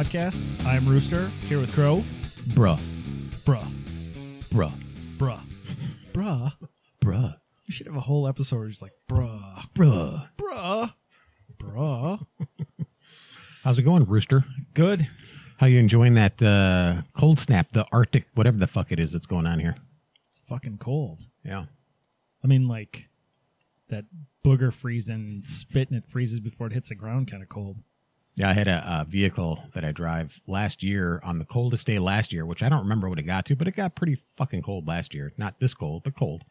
Podcast. I'm Rooster here with Crow. Bruh. Bruh, Bruh. bruh, bruh. Bruh. We should have a whole episode where it's like bruh, Bruh. bruh, bruh. How's it going, Rooster? Good. How you enjoying that uh, cold snap, the Arctic, whatever the fuck it is that's going on here? It's fucking cold. Yeah. I mean, like that booger freezing, spit and it freezes before it hits the ground. Kind of cold. Yeah, I had a, a vehicle that I drive last year on the coldest day last year, which I don't remember what it got to, but it got pretty fucking cold last year. Not this cold, but cold.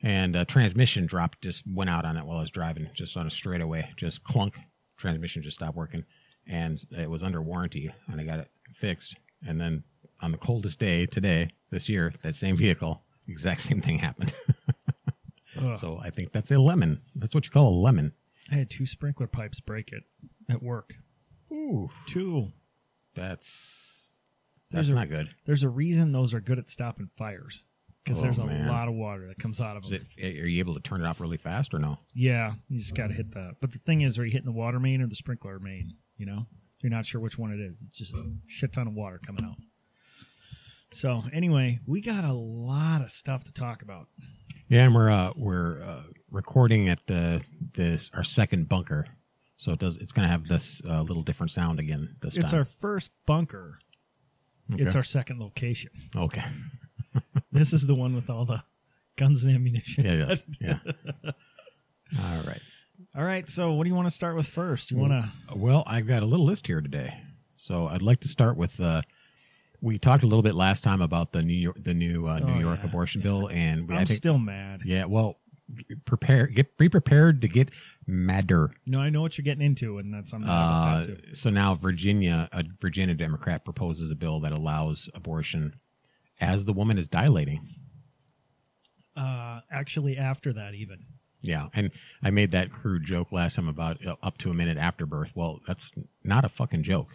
And a transmission dropped, just went out on it while I was driving, just on a straightaway, just clunk. Transmission just stopped working, and it was under warranty, and I got it fixed. And then on the coldest day today, this year, that same vehicle, exact same thing happened. So I think that's a lemon. That's what you call a lemon. I had two sprinkler pipes break it at work. Ooh, Two. that's There's that's a- not good. There's a reason those are good at stopping fires because Oh, there's a man. lot of water that comes out of Is them. it, are you able to turn it off really fast or no? Yeah, you just got to hit that. But the thing is, are you hitting the water main or the sprinkler main? You know, you're not sure which one it is. It's just a shit ton of water coming out. So anyway, we got a lot of stuff to talk about. Yeah, and we're uh, we're uh, recording at the this our second bunker, so it does it's going to have this uh, little different sound again this It's time. our first bunker. It's our second location. okay. This is the one with all the guns and ammunition. Yeah, yes, yeah. All right. All right. So what do you want to start with first? You want to? Well, I've got a little list here today, so I'd like to start with. Uh, we talked a little bit last time about the New York the new uh, New Oh, York yeah, abortion bill, and I'm think still mad. yeah. Well, prepare get be prepared to get madder. No, I know what you're getting into, and that's something I'm Uh, that so now Virginia, a Virginia Democrat proposes a bill that allows abortion as the woman is dilating. Uh, actually, after that, even Yeah, and I made that crude joke last time about uh, up to a minute after birth. Well, that's not a fucking joke.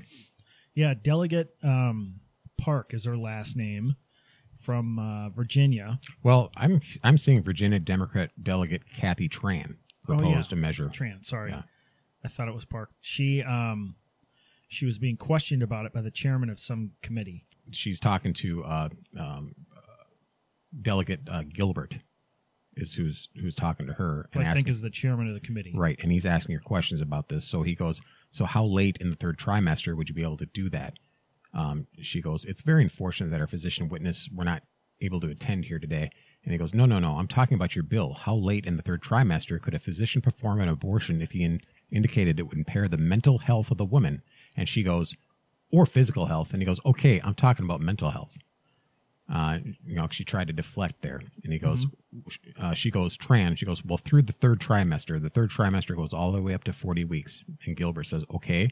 Yeah, Delegate um, Park is her last name from uh, Virginia. Well, I'm I'm seeing Virginia Democrat delegate Kathy Tran Oh, proposed yeah. a measure. Tran, sorry, Yeah. I thought it was Park. She um, she was being questioned about it by the chairman of some committee. She's talking to uh, um, uh, Delegate uh, Gilbert, is who's who's talking to her and I think is the chairman of the committee. right, and he's asking her questions about this. So he goes, "So how late in the third trimester would you be able to do that?" Um, she goes, "It's very unfortunate that our physician witness were not able to attend here today." And he goes, "No, no, no. I'm talking about your bill. How late in the third trimester could a physician perform an abortion if he in, indicated it would impair the mental health of the woman?" And she goes, "Or physical health." And he goes, "Okay, I'm talking about mental health." Uh, you know, she tried to deflect there, and he goes, uh, "She goes trans." She goes, "Well, through the third trimester, the third trimester goes all the way up to 40 weeks." And Gilbert says, "Okay."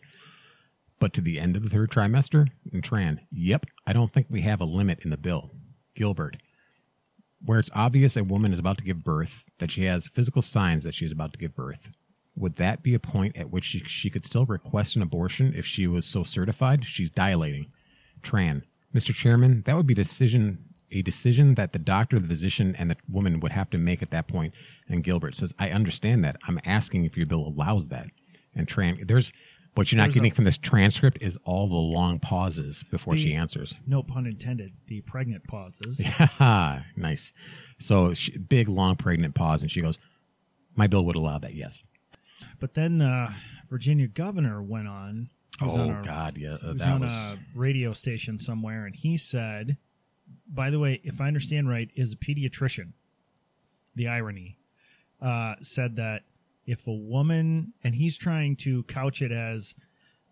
But to the end of the third trimester? And Tran, yep, I don't think we have a limit in the bill. Gilbert, where it's obvious a woman is about to give birth, that she has physical signs that she is about to give birth, would that be a point at which she, she could still request an abortion if she was so certified? She's dilating. Tran, Mr. Chairman, that would be decision a decision that the doctor, the physician, and the woman would have to make at that point. And Gilbert says, I understand that. I'm asking if your bill allows that. And Tran, there's what you're not There's getting a- from this transcript is all the long pauses before The- she answers. No pun intended. The pregnant pauses. Yeah, nice. So she, big, long, pregnant pause, and she goes, "My bill would allow that." Yes. But then uh, Virginia governor went on. he was oh on a- God, yeah, he uh, was that on was. a radio station somewhere, and he said, "By the way, if I understand right, is a pediatrician." The irony uh, said that if a woman, and he's trying to couch it as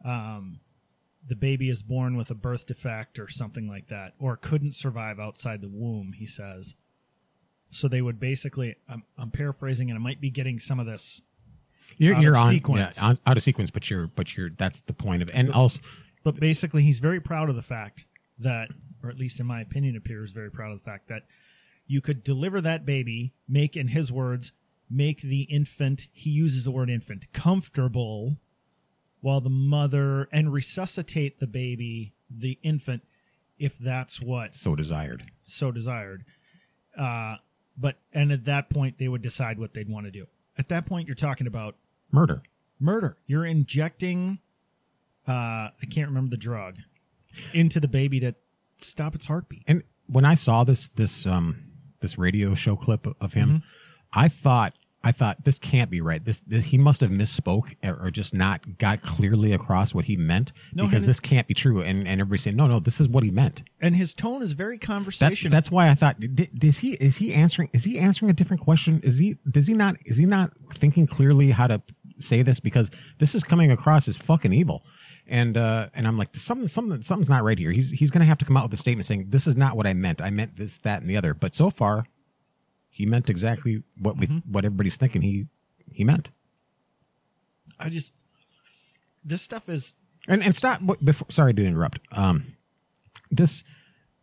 um, the baby is born with a birth defect or something like that, or couldn't survive outside the womb, he says. So they would basically, I'm, I'm paraphrasing, and I might be getting some of this You're, out you're of on, sequence. yeah, on out of sequence, but you're but you're that's the point of and also But basically, he's very proud of the fact that, or at least in my opinion, appears very proud of the fact that you could deliver that baby, make, in his words, make the infant, he uses the word infant, comfortable while the mother, and resuscitate the baby, the infant, if that's what so desired. so desired. Uh, but, and at that point, they would decide what they'd want to do. At that point, you're talking about Murder. murder. You're injecting uh I can't remember the drug into the baby to stop its heartbeat. And when I saw this this um this radio show clip of him, Mm-hmm. I thought I thought this can't be right. This, this he must have misspoke or, or just not got clearly across what he meant No, because this can't be true. And and everybody's saying no, no, this is what he meant. And his tone is very conversational. that's why I thought d- is he is he answering is he answering a different question? Is he does he not is he not thinking clearly how to say this because this is coming across as fucking evil. And uh and I'm like something something something's not right here. He's he's going to have to come out with a statement saying this is not what I meant. I meant this that and the other. But so far he meant exactly what we what everybody's thinking he he meant. I just this stuff is And and stop before. Sorry to interrupt. Um, this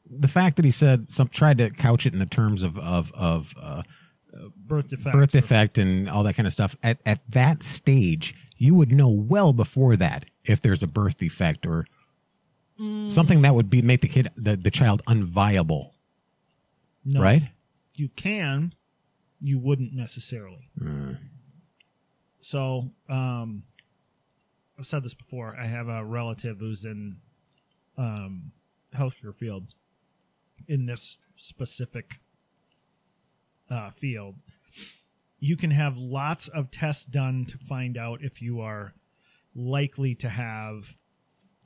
the fact that he said some tried to couch it in the terms of of of uh, birth defects. birth defect and all that kind of stuff. At at that stage, you would know well before that if there's a birth defect or something that would be make the kid the, the child unviable, No, right? You can, you wouldn't necessarily. So, um, I've said this before. I have a relative who's in um, healthcare field in this specific uh, field. You can have lots of tests done to find out if you are likely to have,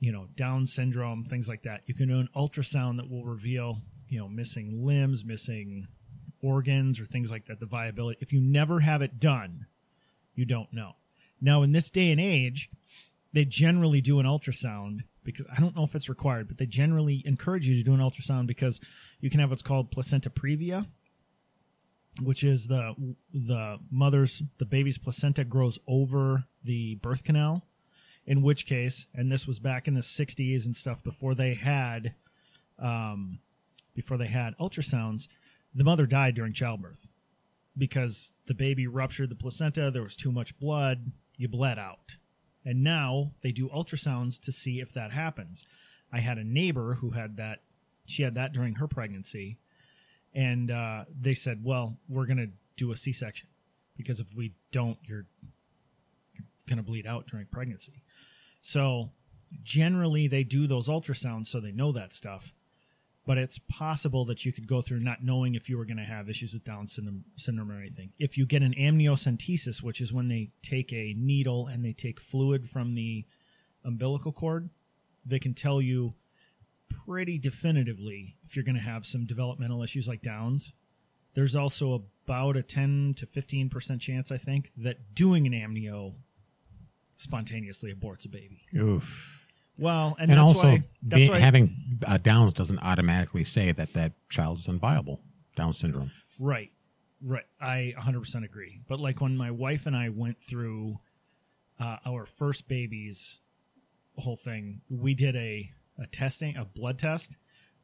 you know, Down syndrome, things like that. You can do an ultrasound that will reveal, you know, missing limbs, missing organs, or things like that. The viability. If you never have it done, you don't know. Now, in this day and age, they generally do an ultrasound because I don't know if it's required, but they generally encourage you to do an ultrasound because you can have what's called placenta previa, which is the the mother's the baby's placenta grows over the birth canal. In which case, and this was back in the '60s and stuff before they had, um, before they had ultrasounds, the mother died during childbirth because the baby ruptured the placenta. There was too much blood. You bled out. And now they do ultrasounds to see if that happens. I had a neighbor who had that. She had that during her pregnancy. And uh, they said, well, we're going to do a C section because if we don't, you're, you're going to bleed out during pregnancy. So generally, they do those ultrasounds so they know that stuff but it's possible that you could go through not knowing if you were going to have issues with Down syndrome, syndrome or anything. If you get an amniocentesis, which is when they take a needle and they take fluid from the umbilical cord, they can tell you pretty definitively if you're going to have some developmental issues like Downs. There's also about a 10 to 15% chance, I think, that doing an amnio spontaneously aborts a baby. Oof. Well, and, And, that's also, why, being, why having uh, Downs doesn't automatically say that that child is unviable. Down syndrome. Right. Right. I 100% agree. But like when my wife and I went through uh, our first baby's whole thing, we did a, a testing, a blood test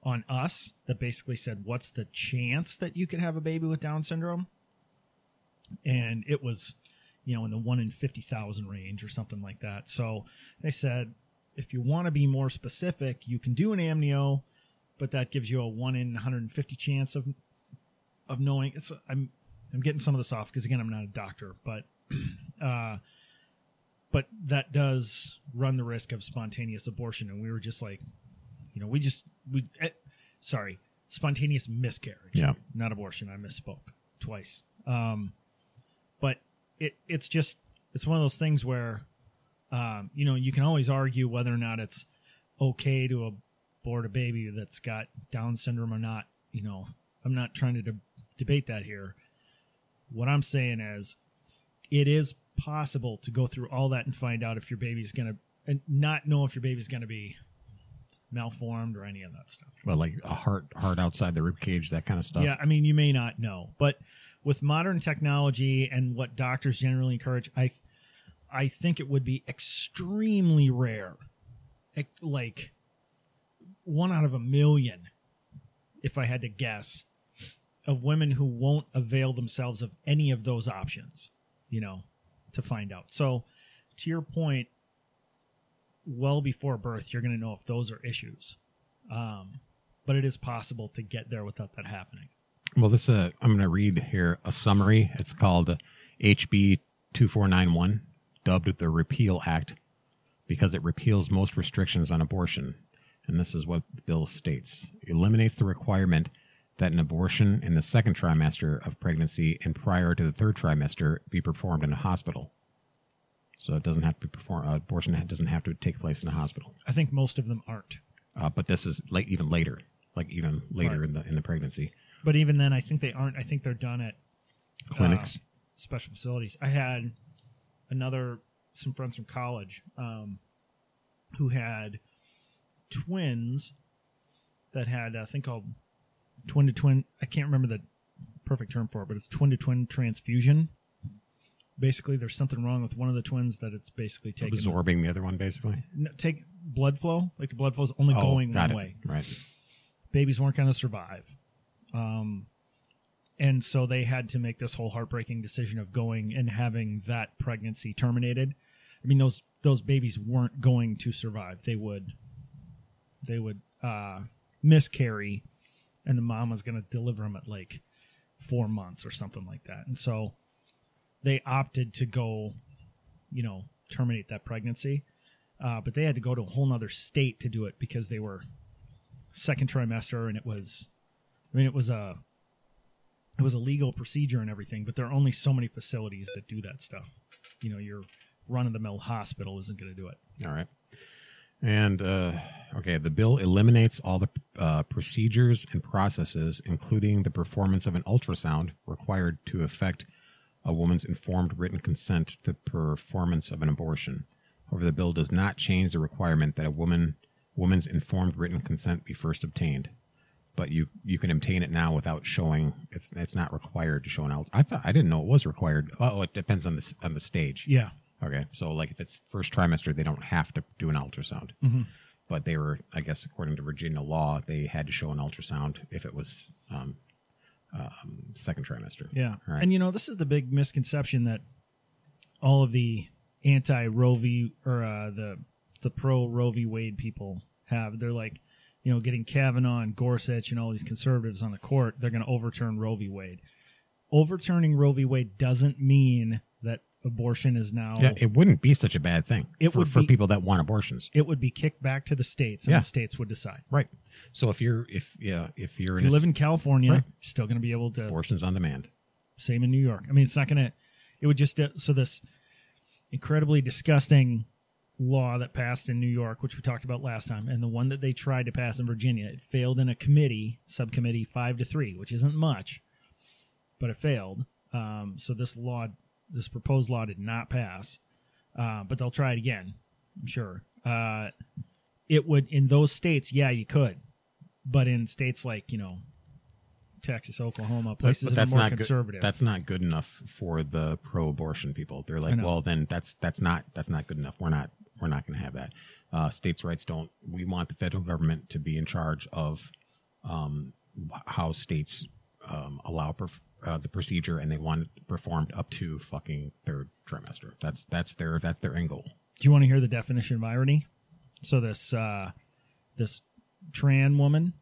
on us that basically said, what's the chance that you could have a baby with Down syndrome? And it was, you know, in the 1 in 50,000 range or something like that. So they said, if you want to be more specific, you can do an amnio, but that gives you a 1 in 150 chance of of knowing it's I'm I'm getting some of this off because again I'm not a doctor, but uh, but that does run the risk of spontaneous abortion, and we were just like, you know, we just we eh, sorry, spontaneous miscarriage, Yeah. not abortion. I misspoke twice. Um, but it it's just it's one of those things where um, you know you can always argue whether or not it's okay to abort a baby that's got Down syndrome or not. You know, I'm not trying to de- debate that here. What I'm saying is, it is possible to go through all that and find out if your baby's gonna and not know if your baby's gonna be malformed or any of that stuff. Well, like a heart, heart outside the rib cage, that kind of stuff. Yeah, I mean, you may not know, but with modern technology and what doctors generally encourage, I I think it would be extremely rare, like one out of a million, if I had to guess, of women who won't avail themselves of any of those options, you know, to find out. So, to your point, well before birth, you're going to know if those are issues. Um, but it is possible to get there without that happening. Well, this uh, I'm going to read here a summary. It's called HB 2491, dubbed the Repeal Act, because it repeals most restrictions on abortion. And this is what the bill states: eliminates the requirement that an abortion in the second trimester of pregnancy and prior to the third trimester be performed in a hospital. So it doesn't have to be performed. Uh, abortion doesn't have to take place in a hospital. I think most of them aren't. Uh, but this is like even later, like even later Right. in the in the pregnancy But even then, I think they aren't. I think they're done at clinics. uh, special facilities. I had another some friends from college um, who had twins that had a thing called twin to twin. I can't remember the perfect term for it, but it's twin to twin transfusion. Basically, there's something wrong with one of the twins that it's basically taking absorbing the other one, basically. n- take blood flow. Like the blood flow is only Oh, going one it. way Right. babies weren't going to survive. Um, and so they had to make this whole heartbreaking decision of going and having that pregnancy terminated. I mean, those those babies weren't going to survive. They would they would uh, miscarry, and the mom was going to deliver them at like four months or something like that. And so they opted to go, you know, terminate that pregnancy. Uh, but they had to go to a whole nother state to do it because they were second trimester and it was i mean it was a it was a legal procedure and everything but there are only so many facilities that do that stuff you know your run-of-the-mill hospital isn't going to do it All right. And uh, okay, the bill eliminates all the uh, procedures and processes, including the performance of an ultrasound required to effect a woman's informed written consent to the performance of an abortion. However, the bill does not change the requirement that a woman woman's informed written consent be first obtained. But you you can obtain it now without showing it's it's not required to show an ult. I thought I didn't know it was required. Oh, it depends on the on the stage. yeah Okay, so like if it's first trimester, they don't have to do an ultrasound. Mhm. But they were, I guess, according to Virginia law, they had to show an ultrasound if it was um, um, second trimester. yeah right. and you know this is the big misconception that all of the anti roe v or uh, the the pro roe v wade people have they're like you know getting kavanaugh and gorsuch and all these conservatives on the court they're going to overturn roe v wade overturning roe v wade doesn't mean that abortion is now yeah, it wouldn't be such a bad thing It for, would for be- people that want abortions. it would be kicked back to the states and Yeah. the states would decide Right. So if you're if yeah if you're if in you a live in california Right. you're still going to be able to abortions on demand, same in new york i mean it's not going to it would just uh, so this incredibly disgusting law that passed in new york which we talked about last time and the one that they tried to pass in virginia it failed in a committee subcommittee five to three which isn't much but it failed um, so this law this proposed law did not pass uh, but they'll try it again i'm sure uh, it would in those states yeah you could but in states like you know texas oklahoma but, places but that are more not conservative good. That's not good enough for the pro-abortion people. They're like, well, then that's that's not that's not good enough. We're not we're not going to have that. Uh, states' rights don't. We want the federal government to be in charge of um, how states um, allow perf- uh, the procedure, and they want it performed up to fucking third trimester. That's that's their that's their end goal. Do you want to hear the definition of irony? So this uh, this trans woman,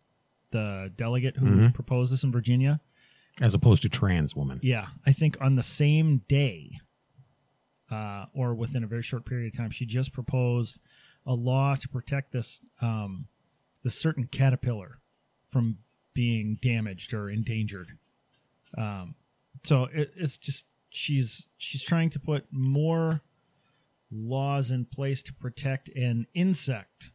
the delegate who Mhm. proposed this in Virginia, As opposed to trans woman. yeah, I think on the same day, uh, or within a very short period of time, she just proposed a law to protect this um, this certain caterpillar from being damaged or endangered. Um, so it, it's just she's she's trying to put more laws in place to protect an insect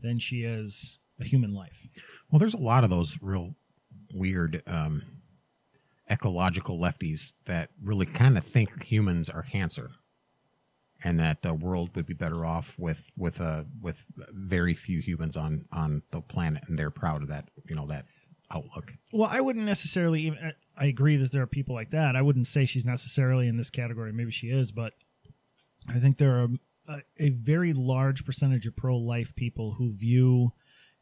than she is a human life. Well, there's a lot of those real weird um, ecological lefties that really kind of think humans are cancer, and that the world would be better off with with a with very few humans on on the planet, and they're proud of that. You know that outlook. Well, I wouldn't necessarily even. Uh, I agree that there are people like that. I wouldn't say she's necessarily in this category. Maybe she is, but I think there are a, a very large percentage of pro life people who view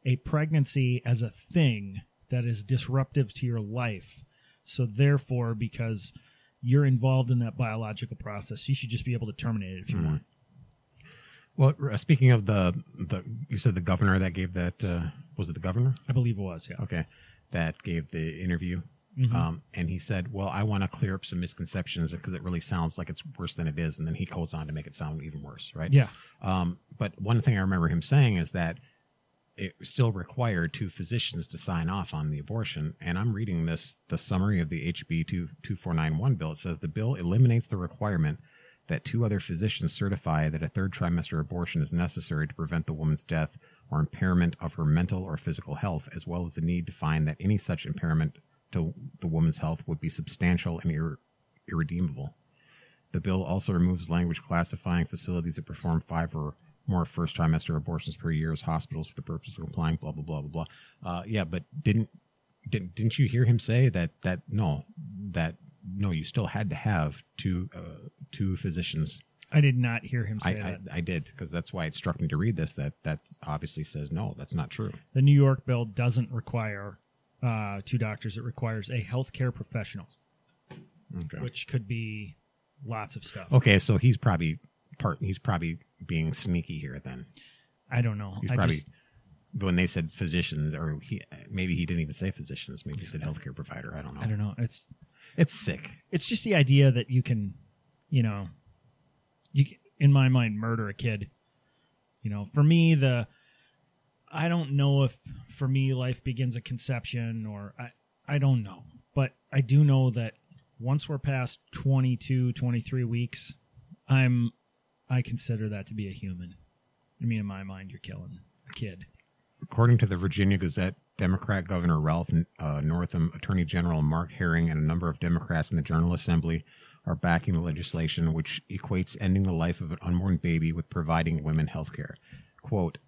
a pregnancy as a thing that is disruptive to your life. So, therefore, because you're involved in that biological process, you should just be able to terminate it if you Mhm. want. Well, uh, speaking of the the you said the governor that gave that uh, was it the governor? I believe it was, yeah. Okay, that gave the interview. Mhm. Um, and he said, "Well, I want to clear up some misconceptions because it really sounds like it's worse than it is." And then he goes on to make it sound even worse, right? yeah. Um, but one thing I remember him saying is that it still required two physicians to sign off on the abortion. And I'm reading this the summary of the HB 2491 bill. It says the bill eliminates the requirement that two other physicians certify that a third trimester abortion is necessary to prevent the woman's death or impairment of her mental or physical health, as well as the need to find that any such impairment to the woman's health would be substantial and irre- irredeemable. The bill also removes language classifying facilities that perform five or more first trimester abortions per year as hospitals for the purpose of complying. Blah blah blah blah blah. Uh, yeah, but didn't didn't didn't you hear him say that that no that no you still had to have two uh, two physicians. I did not hear him say I that. I did because that's why it struck me to read this. That that obviously says no, that's not true. the New York bill doesn't require uh, two doctors. It requires a healthcare professional, Okay. which could be lots of stuff. Okay, so he's probably part. He's probably being sneaky here. Then I don't know. he's I probably just, when they said physicians, or he maybe he didn't even say physicians. Maybe he said healthcare provider. I don't know. I don't know. It's It's sick. it's just the idea that you can, you know, you can, in my mind murder a kid. You know, for me the I don't know if for me life begins at conception or I I don't know. But I do know that once we're past 22, 23 weeks, I'm I consider that to be a human. I mean in my mind you're killing a kid. According to the Virginia Gazette, Democrat Governor Ralph uh, Northam, Attorney General Mark Herring, and a number of Democrats in the General Assembly are backing the legislation which equates ending the life of an unborn baby with providing women health care. Quote,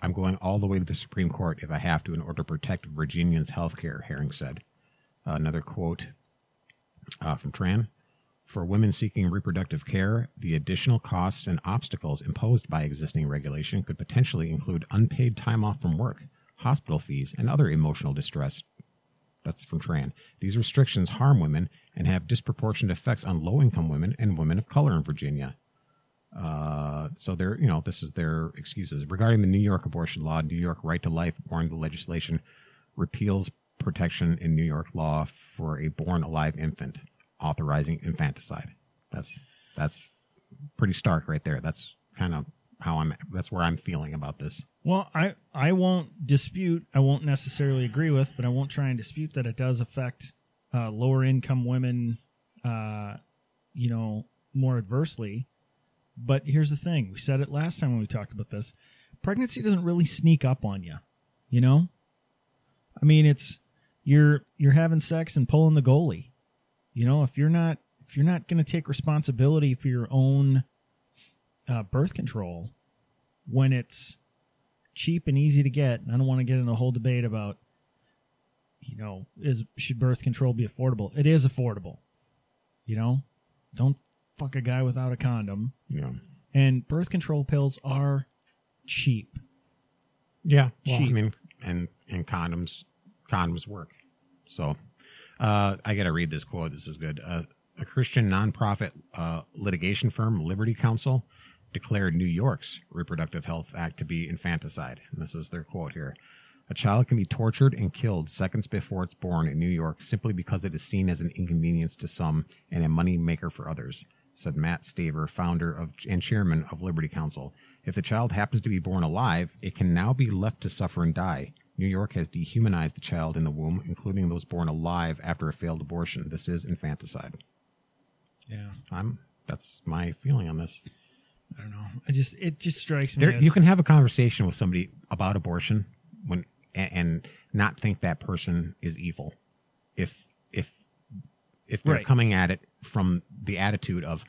I'm going all the way to the Supreme Court if I have to in order to protect Virginians' health care, Herring said. Uh, another quote uh, from Tran. For women seeking reproductive care, the additional costs and obstacles imposed by existing regulation could potentially include unpaid time off from work, hospital fees, and other emotional distress. That's from Tran. These restrictions harm women and have disproportionate effects on low income women and women of color in Virginia. Uh, so they're, you know, this is their excuses. Regarding the New York abortion law, New York right to life born the legislation repeals protection in New York law for a born alive infant, authorizing infanticide. That's that's pretty stark right there. That's kind of how I'm. That's where I'm feeling about this. Well, I I won't dispute. I won't necessarily agree with, but I won't try and dispute that it does affect uh, lower income women, uh, you know, more adversely. But here's the thing: we said it last time when we talked about this. Pregnancy doesn't really sneak up on you. You know, I mean, it's you're you're having sex and pulling the goalie. You know, if you're not if you're not going to take responsibility for your own uh, birth control when it's cheap and easy to get. I don't want to get in a whole debate about, you know, is should birth control be affordable? It is affordable. You know, don't fuck a guy without a condom. Yeah. And birth control pills are cheap. Yeah, well, I Cheap. mean, and and condoms, condoms work. So, uh, I got to read this quote. This is good. Uh, a Christian nonprofit uh, litigation firm, Liberty Counsel, declared New York's Reproductive Health Act to be infanticide. And this is their quote here. A child can be tortured and killed seconds before it's born in New York simply because it is seen as an inconvenience to some and a money maker for others, said Matt Staver, founder of and chairman of Liberty Counsel. If the child happens to be born alive, it can now be left to suffer and die. New York has dehumanized the child in the womb, including those born alive after a failed abortion. This is infanticide. Yeah, I'm that's my feeling on this. I don't know. I just it just strikes me. There, as, you can have a conversation with somebody about abortion when and, and not think that person is evil. If if if they're Right. coming at it from the attitude of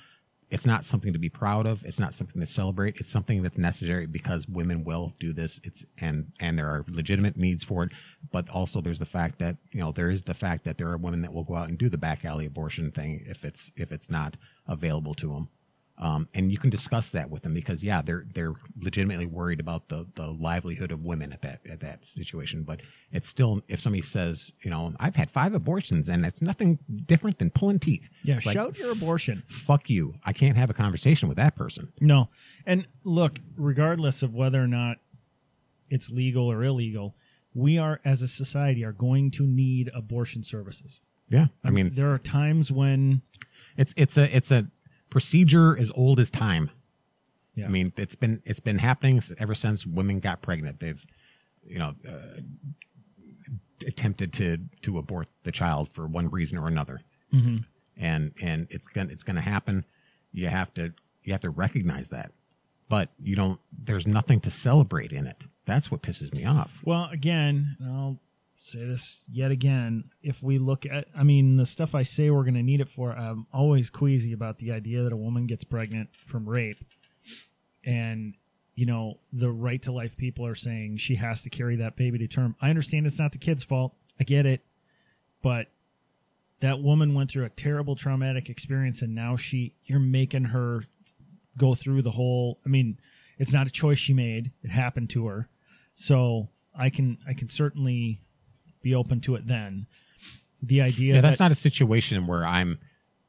it's not something to be proud of, it's not something to celebrate, it's something that's necessary because women will do this. It's and and there are legitimate needs for it, but also there's the fact that you know there is the fact that there are women that will go out and do the back alley abortion thing if it's if it's not available to them. Um, and you can discuss that with them because yeah, they're they're legitimately worried about the, the livelihood of women at that at that situation. But it's still if somebody says, you know, I've had five abortions and it's nothing different than pulling teeth. Yeah, like, shout your abortion. fuck you. I can't have a conversation with that person. No. And look, regardless of whether or not it's legal or illegal, we are as a society are going to need abortion services. Yeah, I mean, there are times when it's it's a it's a procedure as old as time. yeah. I mean, it's been it's been happening ever since women got pregnant. They've, you know, uh, attempted to to abort the child for one reason or another, Mhm. and and it's gonna it's gonna happen. You have to you have to recognize that, but you don't. There's nothing to celebrate in it. That's what pisses me off. Well, again, I'll say this yet again. If we look at, I mean, the stuff I say we're going to need it for, I'm always queasy about the idea that a woman gets pregnant from rape. And, you know, the right to life people are saying she has to carry that baby to term. I understand it's not the kid's fault. I get it. But that woman went through a terrible traumatic experience and now she, you're making her go through the whole, I mean, it's not a choice she made. It happened to her. So I can I can certainly be open to it then. The idea Yeah, that's that, not a situation where I'm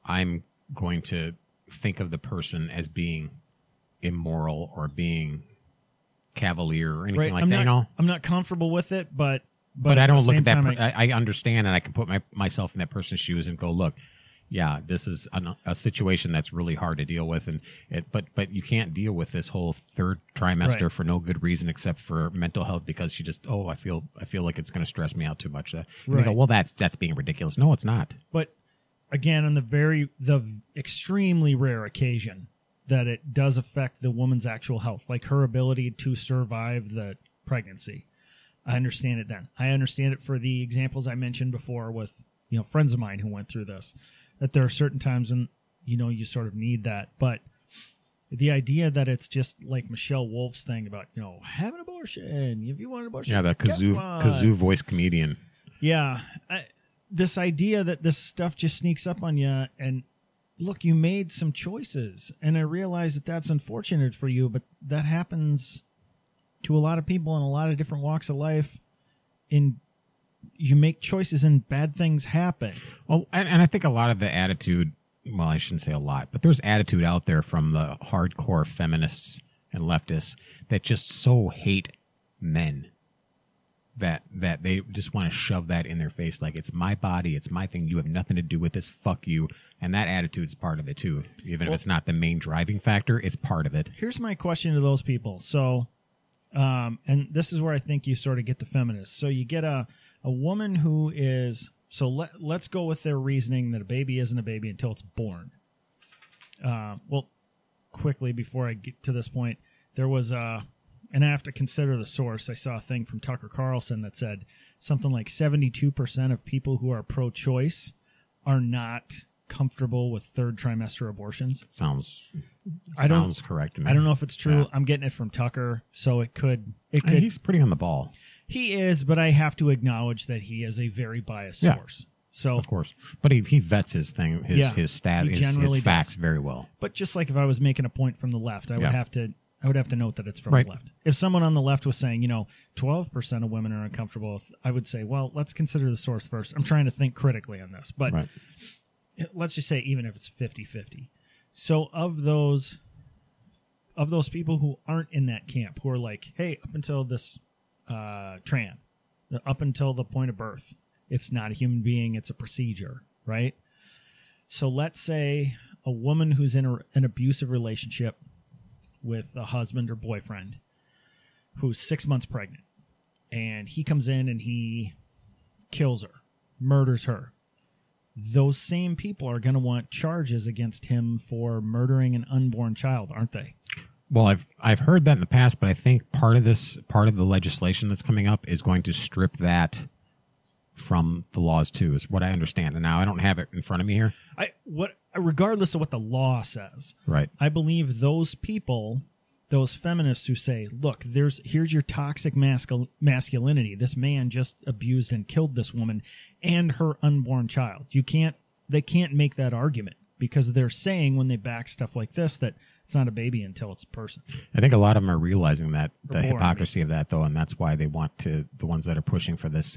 I'm going to think of the person as being immoral or being cavalier or anything right. like I'm that. not you know, I'm not comfortable with it, but but, but, I don't look at that. per- I, I understand, and I can put my myself in that person's shoes and go, look, yeah, this is an, a situation that's really hard to deal with, and it, but but you can't deal with this whole third trimester Right. for no good reason except for mental health because she just oh I feel I feel like it's going to stress me out too much. And they go, Right. well, that's that's being ridiculous. No, it's not. but again on the very the extremely rare occasion that it does affect the woman's actual health, like her ability to survive the pregnancy. I understand it then. I understand it for the examples I mentioned before with you know friends of mine who went through this. That there are certain times when you know you sort of need that, but the idea that it's just like Michelle Wolf's thing about you know have an abortion if you want an abortion. Yeah, that kazoo kazoo voice comedian. Yeah, I, this idea that this stuff just sneaks up on you, and look, you made some choices, and I realize that that's unfortunate for you, but that happens to a lot of people in a lot of different walks of life. In you make choices, and bad things happen. Well, and, and I think a lot of the attitude, well, I shouldn't say a lot, but there's attitude out there from the hardcore feminists and leftists that just so hate men that that they just want to shove that in their face like it's my body, it's my thing, you have nothing to do with this, fuck you. And that attitude is part of it too. Even Well- if it's not the main driving factor, it's part of it. Here's my question to those people. So, um, and this is where I think you sort of get the feminists. So you get a a woman who is so let let's go with their reasoning that a baby isn't a baby until it's born. Uh, well, quickly before I get to this point, there was a, and I have to consider the source. I saw a thing from Tucker Carlson that said something like seventy-two percent of people who are pro-choice are not comfortable with third trimester abortions. Sounds I don't- sounds correct to me. I don't know if it's true. Yeah. I'm getting it from Tucker, so it could it And could he's pretty on the ball, he is, but I have to acknowledge that he is a very biased Yeah. source. So, of course. But he, he vets his thing, his Yeah, his stat, his, his facts does. very well. but just like if I was making a point from the left, I would have to I would have to note that it's from Right. the left. If someone on the left was saying, you know, 12% of women are uncomfortable with, I would say, well, let's consider the source first. I'm trying to think critically on this. But Right. let's just say even if it's 50-50 so of those of those people who aren't in that camp who are like hey up until this uh tran up until the point of birth. It's not a human being it's a procedure right? So let's say a woman who's in a, an abusive relationship with a husband or boyfriend who's six months pregnant and he comes in and he kills her murders her. Those same people are going to want charges against him for murdering an unborn child, aren't they? Well, I've I've heard that in the past, but I think part of this part of the legislation that's coming up is going to strip that from the laws too, is what I understand. And now I don't have it in front of me here. I what regardless of what the law says, Right. I believe those people, those feminists who say, "Look, there's here's your toxic mascul- masculinity. This man just abused and killed this woman and her unborn child. You can't they can't make that argument because they're saying when they back stuff like this that it's not a baby until it's a person. I think a lot of them are realizing that the born, hypocrisy of that, though, and that's why they want to. The ones that are pushing for this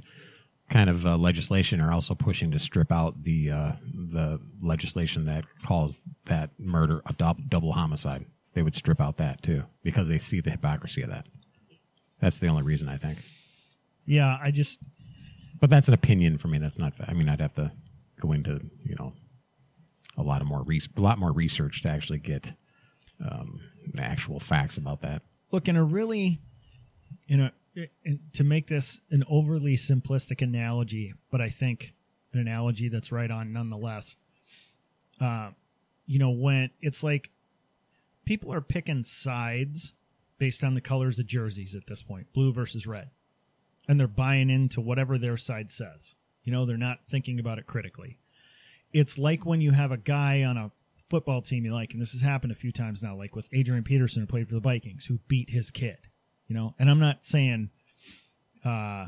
kind of uh, legislation are also pushing to strip out the uh, the legislation that calls that murder a dub- double homicide. They would strip out that too because they see the hypocrisy of that. That's the only reason I think. Yeah, I just But that's an opinion for me. That's not. I mean, I'd have to go into you know a lot of more re- a lot more research to actually get um, actual facts about that. look in a really a in, to make this an overly simplistic analogy, but I think an analogy that's right on nonetheless. Uh, you know, when it's like people are picking sides based on the colors of jerseys at this point, blue versus red, and they're buying into whatever their side says. You know, they're not thinking about it critically. It's like when you have a guy on a football team you like, and this has happened a few times now, like with Adrian Peterson who played for the Vikings, who beat his kid. You know, and I'm not saying, uh,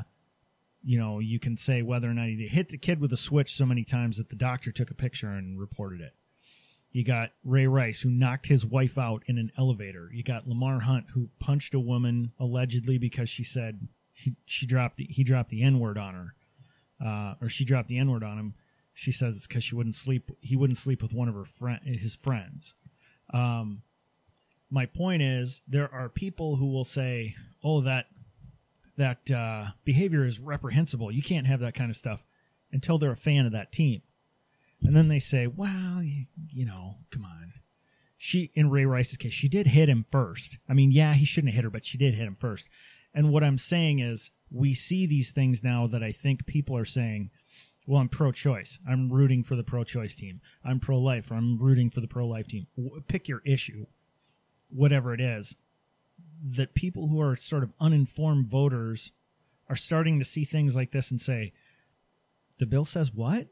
you know, you can say whether or not he hit the kid with a switch so many times that the doctor took a picture and reported it. You got Ray Rice who knocked his wife out in an elevator. You got Lamar Hunt who punched a woman allegedly because she said he, she dropped the, he dropped the N word on her, uh, or she dropped the N word on him. She says it's because she wouldn't sleep. He wouldn't sleep with one of her friend his friends. Um, my point is there are people who will say, "Oh, that that uh, behavior is reprehensible. You can't have that kind of stuff," until they're a fan of that team, and then they say, "Well, you, you know, come on." She in Ray Rice's case, she did hit him first. I mean, yeah, he shouldn't have hit her, but she did hit him first. And what I'm saying is, we see these things now that I think people are saying, well, I'm pro-choice. I'm rooting for the pro-choice team. I'm pro-life, I'm rooting for the pro-life team. Pick your issue, whatever it is. That people who are sort of uninformed voters are starting to see things like this and say, "The bill says what?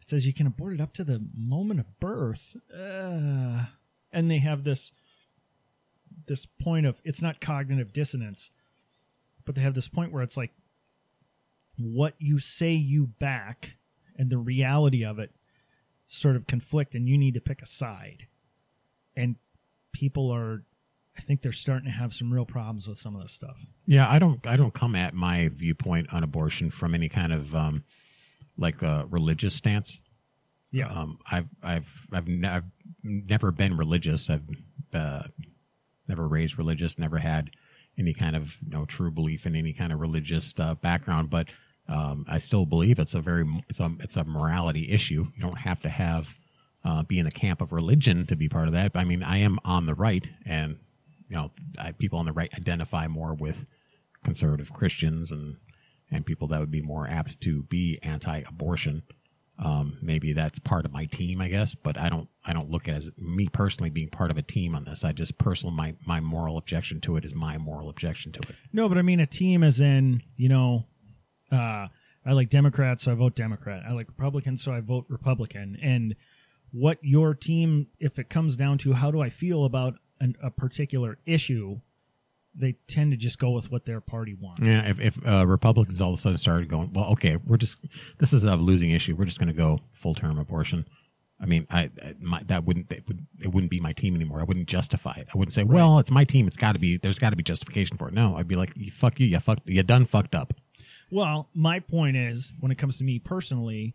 It says you can abort it up to the moment of birth." Uh, and they have this this point of it's not cognitive dissonance, but they have this point where it's like what you say you back and the reality of it sort of conflict and you need to pick a side and people are i think they're starting to have some real problems with some of this stuff Yeah, I don't. I don't come at my viewpoint on abortion from any kind of um, like a religious stance. yeah Um, I've I've I've, ne- I've never been religious. I've uh, never raised religious. Never had any kind of you know true belief in any kind of religious uh, background. But um, I still believe it's a very it's a it's a morality issue. You don't have to have uh, be in the camp of religion to be part of that. I mean, I am on the right, and you know, I, people on the right identify more with conservative Christians and and people that would be more apt to be anti-abortion. Um, maybe that's part of my team, I guess, but I don't I don't look at as me personally being part of a team on this. I just personal my my moral objection to it is my moral objection to it. no but i mean a team as in you know uh i like democrats so i vote democrat i like republicans so i vote republican and what your team if it comes down to how do i feel about an, a particular issue they tend to just go with what their party wants Yeah, if, if uh, Republicans all of a sudden started going, well, okay, we're just this is a losing issue. We're just going to go full term abortion. I mean, I, I my, that wouldn't it, would, it wouldn't be my team anymore. I wouldn't justify it. I wouldn't say, well, it's my team. It's got to be. There's got to be justification for it. No, I'd be like, you fuck you. You fucked. You done fucked up. Well, my point is, when it comes to me personally,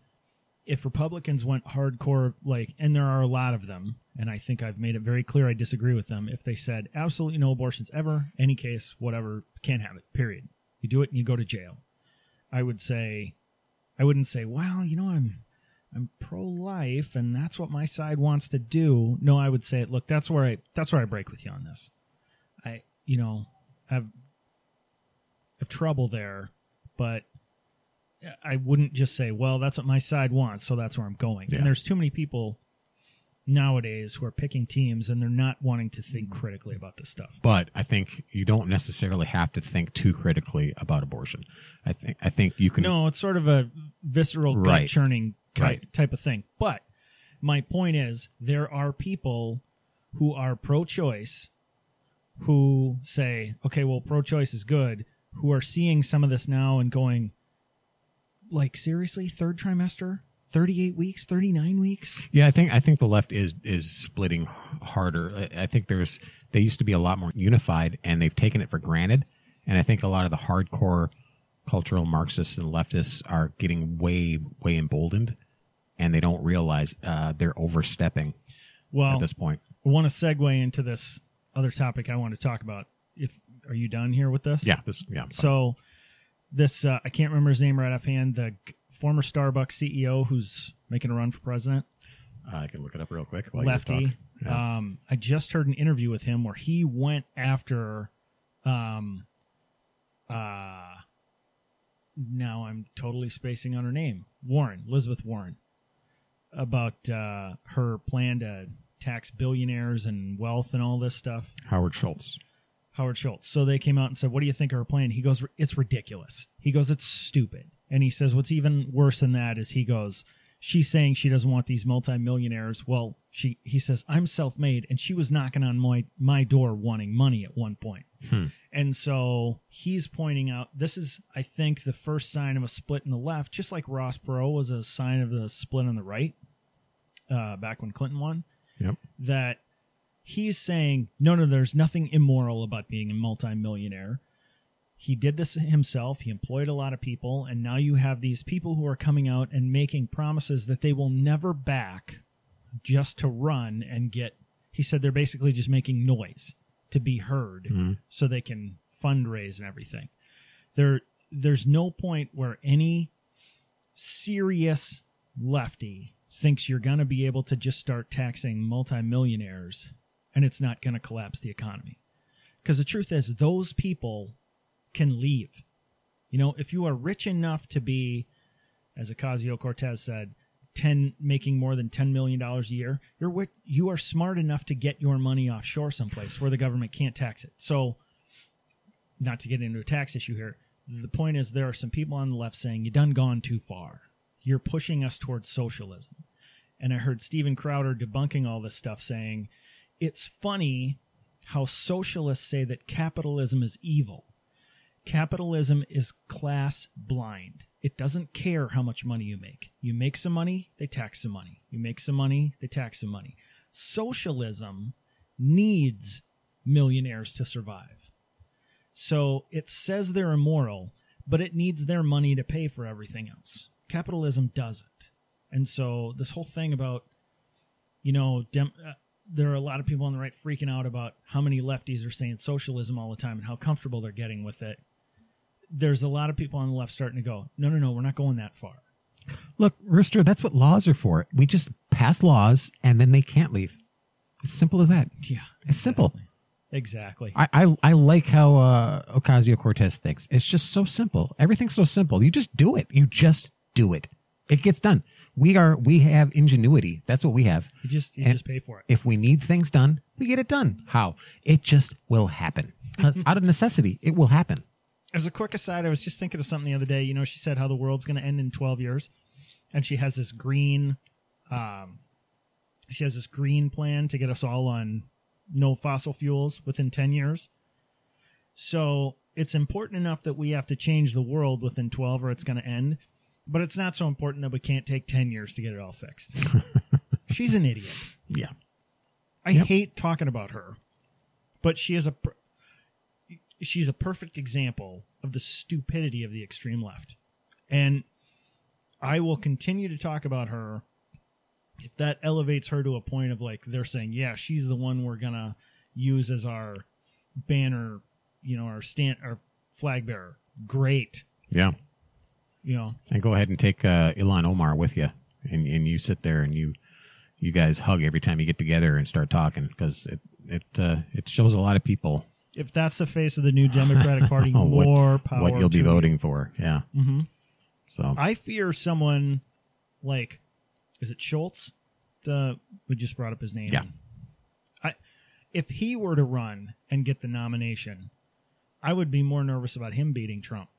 if Republicans went hardcore, like, and there are a lot of them, and I think I've made it very clear I disagree with them, if they said absolutely no abortions ever, any case, whatever, can't have it, period. You do it and you go to jail. I would say, I wouldn't say, well, you know, I'm, I'm pro-life and that's what my side wants to do. No, I would say, look, that's where I, that's where I break with you on this. I, you know, have, have trouble there, but I wouldn't just say, well, that's what my side wants, so that's where I'm going. Yeah. And there's too many people nowadays who are picking teams and they're not wanting to think critically about this stuff. But I think you don't necessarily have to think too critically about abortion. I think I think you can. No, it's sort of a visceral, gut Right. churning Right. type of thing. But my point is, there are people who are pro choice who say, okay, well, pro choice is good, who are seeing some of this now and going, like, seriously, third trimester? 38 weeks, 39 weeks. Yeah, I think I think the left is is splitting harder. I, I think there's they used to be a lot more unified, and they've taken it for granted. And I think a lot of the hardcore cultural Marxists and leftists are getting way way emboldened, and they don't realize uh, they're overstepping Well, at this point. I want to segue into this other topic I want to talk about. Are you done here with this? Yeah, this yeah. So this uh, I can't remember his name right offhand. The g- former Starbucks CEO who's making a run for president, uh, I can look it up real quick. while you lefty. talk. Yeah. Um, I just heard an interview with him where he went after. Um, uh, now I'm totally spacing on her name. Warren, Elizabeth Warren, about uh, her plan to tax billionaires and wealth and all this stuff. Howard Schultz. Howard Schultz. So they came out and said, "What do you think of her plan?" He goes, "It's ridiculous." He goes, "It's stupid." And he says, "What's even worse than that is he goes, she's saying she doesn't want these multimillionaires. Well, she he says, "I'm self-made," and she was knocking on my my door wanting money at one point. Hmm. And so he's pointing out this is, I think, the first sign of a split in the left, just like Ross Perot was a sign of the split on the right uh, back when Clinton won Yep. that he's saying, no, no, there's nothing immoral about being a multimillionaire. He did this himself. He employed a lot of people. And now you have these people who are coming out and making promises that they will never back just to run and get. He said they're basically just making noise to be heard Mhm. so they can fundraise and everything. There, there's no point where any serious lefty thinks you're going to be able to just start taxing multimillionaires and it's not going to collapse the economy. Because the truth is, those people can leave. You know, if you are rich enough to be, as Ocasio Cortez said, ten making more than ten million dollars a year, you're you are smart enough to get your money offshore someplace where the government can't tax it. So, not to get into a tax issue here, the point is there are some people on the left saying you done gone too far. You're pushing us towards socialism. And I heard Steven Crowder debunking all this stuff saying it's funny how socialists say that capitalism is evil. Capitalism is class blind. It doesn't care how much money you make. You make some money, they tax some money. You make some money, they tax some money. Socialism needs millionaires to survive. So it says they're immoral, but it needs their money to pay for everything else. Capitalism doesn't. And so this whole thing about, you know, dem- uh, there are a lot of people on the right freaking out about how many lefties are saying socialism all the time and how comfortable they're getting with it. There's a lot of people on the left starting to go, no, no, no, we're not going that far. Look, Rooster, that's what laws are for. We just pass laws and then they can't leave. It's simple as that. Yeah, It's simple. exactly. I, I, I like how uh, Ocasio Cortez thinks. It's just so simple. Everything's so simple. You just do it. You just do it. It gets done. We are we have ingenuity. That's what we have. You just you And- just pay for it. If we need things done, we get it done. How? It just will happen. out of necessity, it will happen. As a quick aside, I was just thinking of something the other day. You know, she said how the world's going to end in 12 years, and she has this green, um, she has this green plan to get us all on no fossil fuels within 10 years. So it's important enough that we have to change the world within 12 or it's going to end, but it's not so important that we can't take 10 years to get it all fixed. She's an idiot. Yeah. I Yep. hate talking about her, but she is a per- she's a perfect example of the stupidity of the extreme left. And I will continue to talk about her if that elevates her to a point of like they're saying, yeah, she's the one we're going to use as our banner, you know, our stand our flag bearer. Great. Yeah. You know, And go ahead and take uh, Ilhan Omar with you, and and you sit there and you you guys hug every time you get together and start talking because it it uh, it shows a lot of people if that's the face of the new Democratic Party, what- more power what you'll be you. voting for. Yeah. Mm-hmm. So I fear someone like, is it Schultz? The we just brought up his name. Yeah. I, if he were to run and get the nomination, I would be more nervous about him beating Trump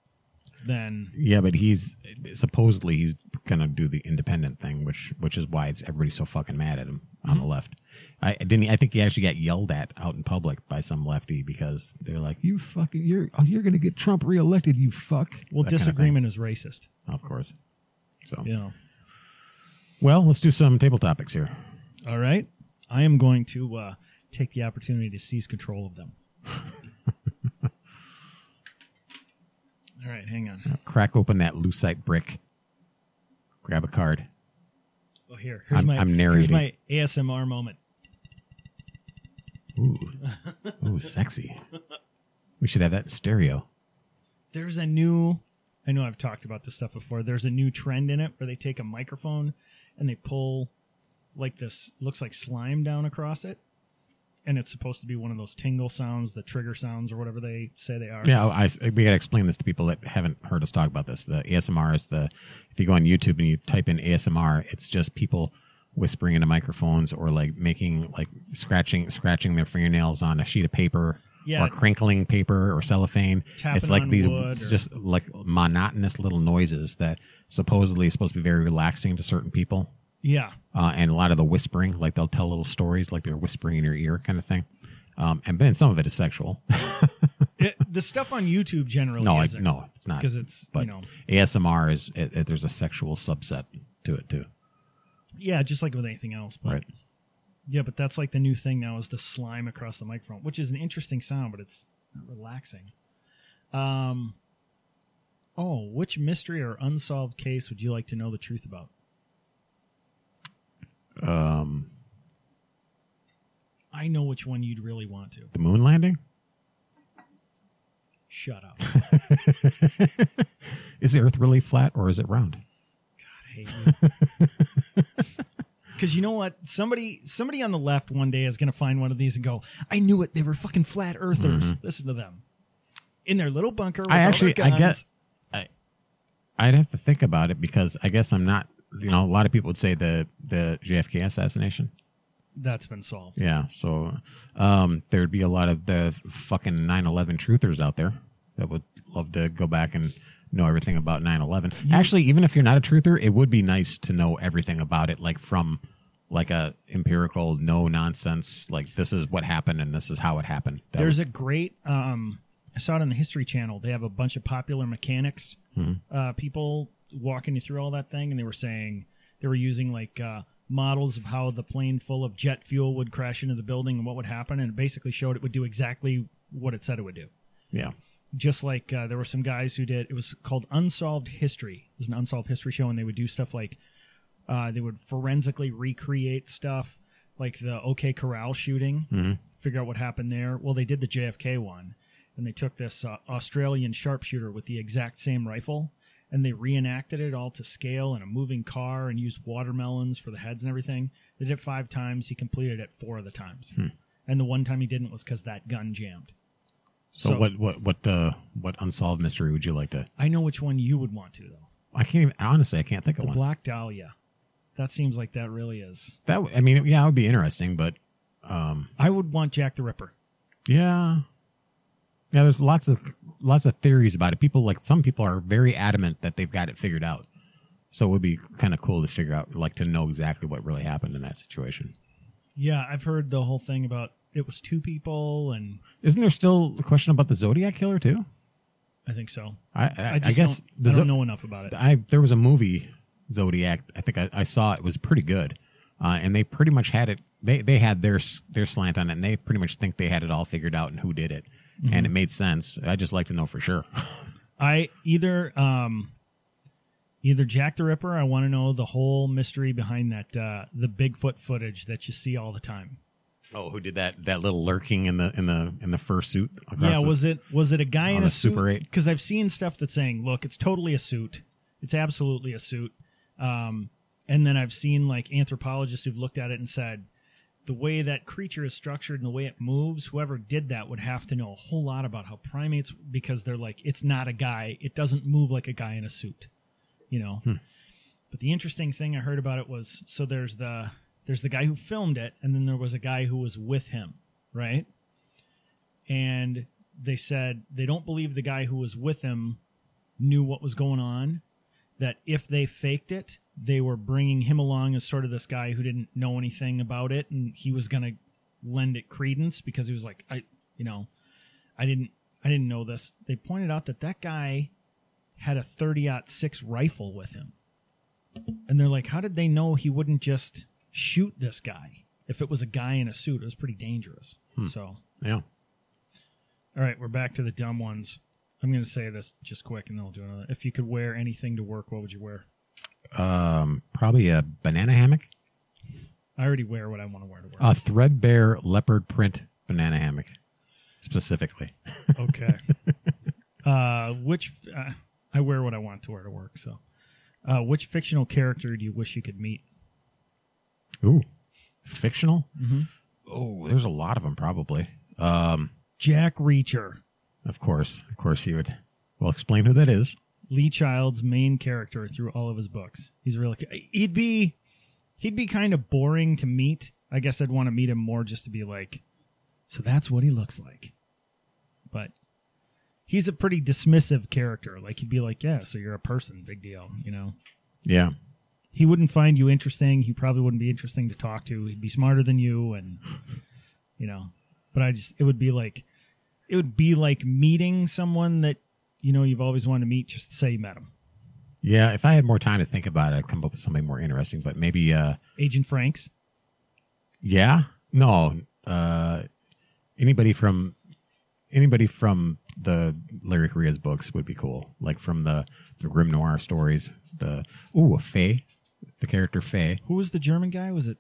than yeah, but he's supposedly he's gonna do the independent thing, which which is why it's everybody's so fucking mad at him on the left. I didn't. I think he actually got yelled at out in public by some lefty because they're like, "You fucking, you're oh, you're gonna get Trump reelected, you fuck." well, That kind of disagreement is racist. of course. So yeah. Well, let's do some table topics here. All right. I am going to uh, take the opportunity to seize control of them. All right, hang on. Crack open that lucite brick. Grab a card. Oh, here. Here's I'm- my I'm Here's my ASMR moment. Ooh, ooh, sexy. We should have that in stereo. There's a new. I know I've talked about this stuff before. There's a new trend in it where they take a microphone and they pull like this looks like slime down across it, and it's supposed to be one of those tingle sounds, the trigger sounds, or whatever they say they are. Yeah, I, we got to explain this to people that haven't heard us talk about this. The ASMR is the if you go on YouTube and you type in ASMR, it's just people whispering into microphones or like making like scratching scratching their fingernails on a sheet of paper Yeah. or crinkling paper or cellophane. Tapping it's like these it's or- just like monotonous little noises that supposedly is supposed to be very relaxing to certain people. Yeah. uh, and a lot of the whispering, like they'll tell little stories, like they're whispering in your ear, kind of thing. Um, and then some of it is sexual. It, the stuff on YouTube generally no, I, no, it's not. because it's but you know ASMR is it, it- there's a sexual subset to it too. yeah, just like with anything else. But Right. yeah, but that's like the new thing now is the slime across the microphone, which is an interesting sound, but it's not relaxing. Um. Oh, which mystery or unsolved case would you like to know the truth about? Um, I know which one you'd really want to. the moon landing Shut up. Is the Earth really flat or is it round? I hate you. Because you know what? Somebody, somebody on the left one day is going to find one of these and go, "I knew it. They were fucking flat earthers." Listen to them in their little bunker. Mm-hmm. I actually, I guess, I, I'd have to think about it because I guess I'm not. You know, a lot of people would say the the JFK assassination. that's been solved. Yeah, so um, there'd be a lot of the fucking 9/11 truthers out there that would love to go back and know everything about 9/11. Actually, even if you're not a truther, it would be nice to know everything about it, like from like a empirical, no nonsense, like this is what happened and this is how it happened. That There's would- a great. Um, I saw it on the History Channel. They have a bunch of popular mechanics uh, people walking you through all that thing, and they were saying they were using like uh, models of how the plane full of jet fuel would crash into the building and what would happen, and it basically showed it would do exactly what it said it would do. yeah, Just like uh, there were some guys who did. It was called Unsolved History. It was an unsolved history show, and they would do stuff like uh, they would forensically recreate stuff like the OK Corral shooting figure out what happened there. Well, they did the JFK one, and they took this uh, Australian sharpshooter with the exact same rifle, and they reenacted it all to scale in a moving car and used watermelons for the heads and everything. They did it five times. He completed it four of the times, and the one time he didn't was because that gun jammed. So, So- what what what uh, what unsolved mystery would you like to? I know which one you would want to though. I can't even honestly. I can't think of one. Black Dahlia. That seems like that really is. that I mean, yeah, it would be interesting, but um, I would want Jack the Ripper. Yeah. Yeah, there's lots of lots of theories about it. People like some people are very adamant that they've got it figured out. So it would be kind of cool to figure out like to know exactly what really happened in that situation. Yeah, I've heard the whole thing about it was two people, and Isn't there still a question about the Zodiac killer too? I think so. I I, I, I, guess don't, I don't Zo- know enough about it. I there was a movie Zodiac. I think I, I saw it. it was pretty good, uh, and they pretty much had it. They they had their their slant on it, and they pretty much think they had it all figured out and who did it, Mm-hmm. and it made sense. I just like to know for sure. I either um either Jack the Ripper. I want to know the whole mystery behind that uh the Bigfoot footage that you see all the time. Oh, who did that? That little lurking in the in the in the fursuit. Yeah, was it was it a guy in a a suit? Super 8? Because I've seen stuff that's saying, "Look, it's totally a suit. It's absolutely a suit." Um, and then I've seen like anthropologists who've looked at it and said, the way that creature is structured and the way it moves, whoever did that would have to know a whole lot about how primates, because they're like, it's not a guy. It doesn't move like a guy in a suit, you know. Hmm. But the interesting thing I heard about it was, so there's the there's the guy who filmed it, and then there was a guy who was with him, right? and they said they don't believe the guy who was with him knew what was going on that if they faked it they were bringing him along as sort of this guy who didn't know anything about it and he was going to lend it credence because he was like i you know i didn't i didn't know this they pointed out that that guy had a 30 6 rifle with him and they're like, how did they know he wouldn't just shoot this guy if it was a guy in a suit? It was pretty dangerous. Hmm. So, Yeah. all right, we're back to the dumb ones. I'm going to say this just quick, and then we'll do another. If you could wear anything to work, what would you wear? Um, probably a banana hammock, I already wear what I want to wear to work. a threadbare leopard print banana hammock, specifically. Okay. uh, which uh, I wear what I want to wear to work. So, uh, which fictional character do you wish you could meet? Ooh, fictional. Mm-hmm. Oh, there's a lot of them probably. Um, Jack Reacher, of course, of course, you would. Well, explain who that is. Lee Child's main character through all of his books. He's really he'd be he'd be kind of boring to meet. I guess I'd want to meet him more just to be like, so that's what he looks like. But he's a pretty dismissive character. Like he'd be like, yeah, so you're a person, big deal, you know. Yeah, he wouldn't find you interesting. He probably wouldn't be interesting to talk to. He'd be smarter than you, and you know. But I just, it would be like, it would be like meeting someone that you know you've always wanted to meet. Just to say you met him. yeah. If I had more time to think about it, I'd come up with something more interesting. But maybe, uh, Agent Franks. yeah, no, uh, anybody from anybody from the Larry Correia's books would be cool. Like from the the Grimnoir stories. The ooh, a Faye, the character Faye. Who was the German guy? Was it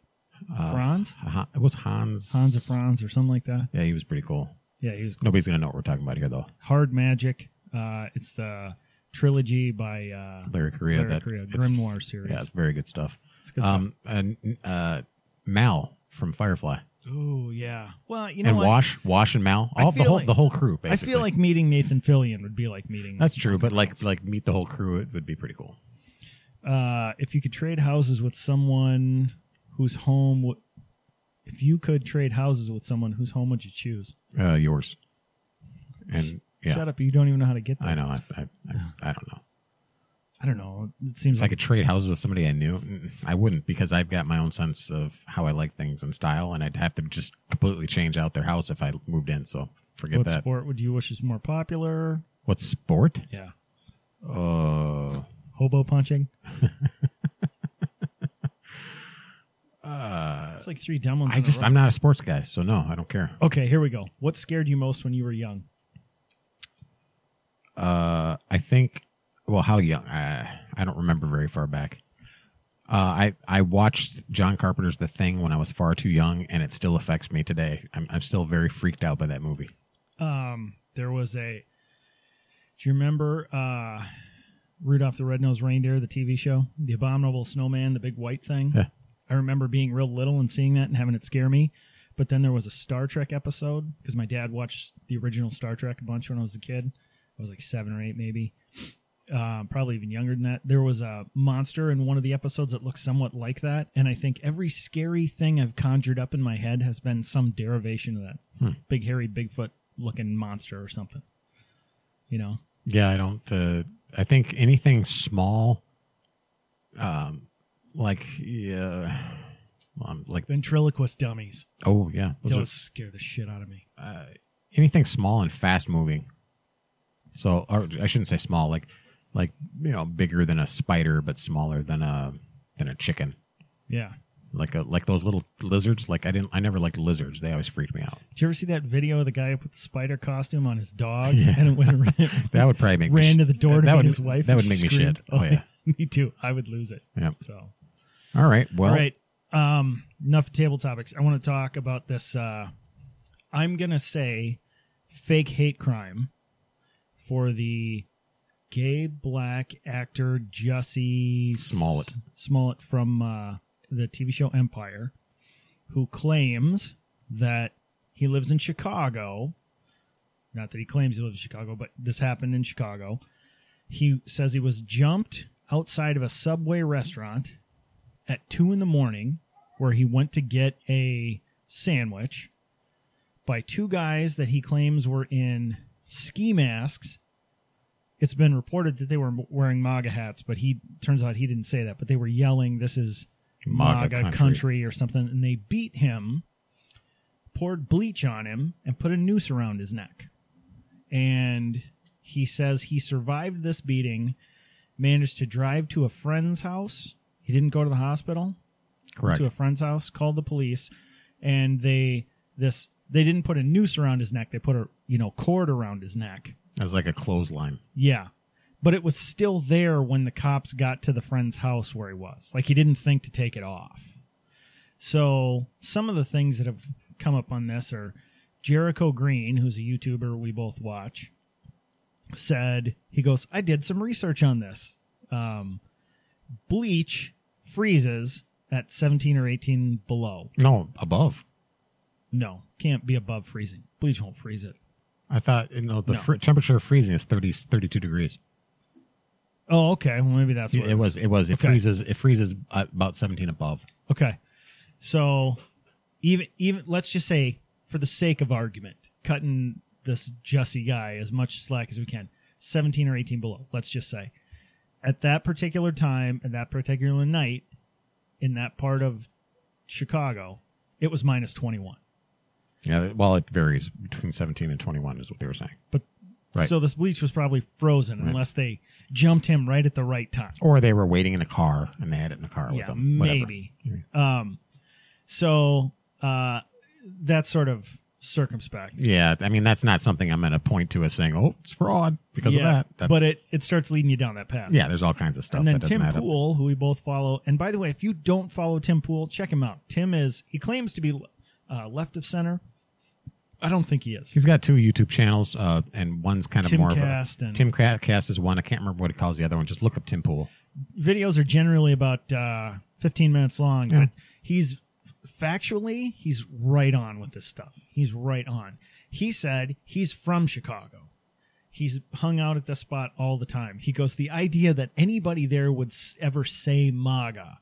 Uh, Franz? Ha- it was Hans. Hans of Franz or something like that? Yeah, he was pretty cool. Yeah, he was Nobody's gonna know what we're talking about here, though. Hard Magic. Uh, it's the trilogy by uh, Larry Correia. Larry that Correia, it's- Grimnoir series. Yeah, it's very good stuff. it's good stuff. Um, and uh, Mal from Firefly Oh yeah. Well, you know and what? Wash, Wash and Mal, all the whole like- the whole crew. Basically. I feel like meeting Nathan Fillion would be like meeting. that's true. But like like meet the whole crew, it would be pretty cool. uh, if you could trade houses with someone whose home, w- if you could trade houses with someone whose home would you choose? Uh, yours. And yeah, Shut up! You don't even know how to get there. I know. I, I, I, I don't know. I don't know. It seems If I like could trade houses with somebody I knew, mm, I wouldn't because I've got my own sense of how I like things and style, and I'd have to just completely change out their house if I moved in. So forget that. what that. sport would you wish is more popular? What sport? Yeah, Uh, hobo punching. uh, It's like three dumb ones. I in a just row. I'm not a sports guy, so no, I don't care. Okay, here we go. What scared you most when you were young? Uh, I think. Well, how young? Uh, I don't remember very far back. Uh, I I watched John Carpenter's The Thing when I was far too young, and it still affects me today. I'm I'm still very freaked out by that movie. Um, there was a. Do you remember uh, Rudolph the Red-Nosed Reindeer, the TV show, the abominable snowman, the big white thing? Yeah. I remember being real little and seeing that and having it scare me. But then there was a Star Trek episode because my dad watched the original Star Trek a bunch when I was a kid. I was like seven or eight, maybe. Um, probably even younger than that. There was a monster in one of the episodes that looked somewhat like that, and I think every scary thing I've conjured up in my head has been some derivation of that Hmm. big hairy Bigfoot looking monster or something. You know, Yeah, I don't. Uh, I think anything small, um, like yeah, I'm like ventriloquist dummies. oh yeah, those Those, are- scare the shit out of me. uh, anything small and fast moving. So, or I shouldn't say small, like like you know, bigger than a spider, but smaller than a than a chicken. Yeah. Like a like those little lizards. Like I didn't, I never liked lizards. They always freaked me out. Did you ever see that video of the guy who put the spider costume on his dog Yeah. and it went ran, That would probably make me ran sh- to the door to that meet would his wife? That would make me shit. Oh yeah. me too. I would lose it. yeah. So, All right. Well, all right. Um, enough table topics. I want to talk about this. Uh, I'm gonna say fake hate crime for the gay black actor Jussie Smollett. Smollett from uh, the TV show Empire, who claims that he lives in Chicago. Not that he claims he lives in Chicago, but this happened in Chicago. He says he was jumped outside of a Subway restaurant at two in the morning, where he went to get a sandwich by two guys that he claims were in ski masks. It's been reported that they were wearing MAGA hats, but he turns out he didn't say that. But they were yelling, "This is MAGA MAGA, country. or something," and they beat him, poured bleach on him, and put a noose around his neck. And he says he survived this beating, managed to drive to a friend's house He didn't go to the hospital. Correct. To a friend's house, called the police, and they this they didn't put a noose around his neck. They put a you know cord around his neck. It was like a clothesline. Yeah. But it was still there when the cops got to the friend's house where he was. Like he didn't think to take it off. So some of the things that have come up on this are Jericho Green, who's a YouTuber we both watch, said he goes, I did some research on this. Um, bleach freezes at 17 or 18 below. No, above. No, can't be above freezing. Bleach won't freeze it. I thought you know the No. fr- temperature of freezing is 30, 32 degrees. Oh, okay. Well, maybe that's what It was. It was. It Okay. freezes. It freezes about seventeen above. Okay. So even even let's just say for the sake of argument, cutting this Jussie guy as much slack as we can, 17 or 18 below, let's just say. At that particular time, at that particular night, in that part of Chicago, it was minus 21. Yeah. Well, it varies between seventeen and twenty-one, is what they were saying. But Right. so this bleach was probably frozen Right. unless they jumped him right at the right time. Or they were waiting in a car and they had it in a car with yeah, them. Whatever. maybe. Um, so uh, that's sort of circumspect. Yeah, I mean that's not something I'm going to point to as saying, "Oh, it's fraud" because yeah, of that. That's, but it, it starts leading you down that path. yeah, there's all kinds of stuff and then that doesn't Tim add up. Pool, who we both follow. And by the way, if you don't follow Tim Pool, check him out. Tim is he claims to be uh, left of center. I don't think he is. He's got two YouTube channels, uh, and one's kind of more of Timcast a and- Tim Cra- Cast is one. I can't remember what he calls the other one. Just look up Tim Pool. Videos are generally about uh, 15 minutes long, Yeah. but he's factually he's right on with this stuff. He's right on. He said he's from Chicago. He's hung out at the spot all the time. He goes, the idea that anybody there would s- ever say MAGA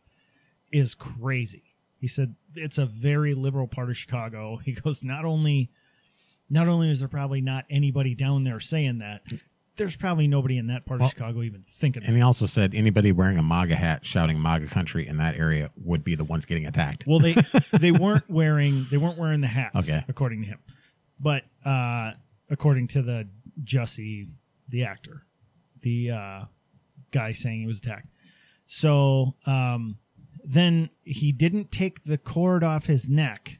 is crazy. He said it's a very liberal part of Chicago. He goes, not only, not only is there probably not anybody down there saying that, there's probably nobody in that part Well, of Chicago even thinking. And he also said anybody wearing a MAGA hat shouting MAGA country in that area would be the ones getting attacked. Well, they they weren't wearing they weren't wearing the hats, Okay. according to him, but uh, according to the Jussie, the actor, the uh, guy saying he was attacked. So um, then he didn't take the cord off his neck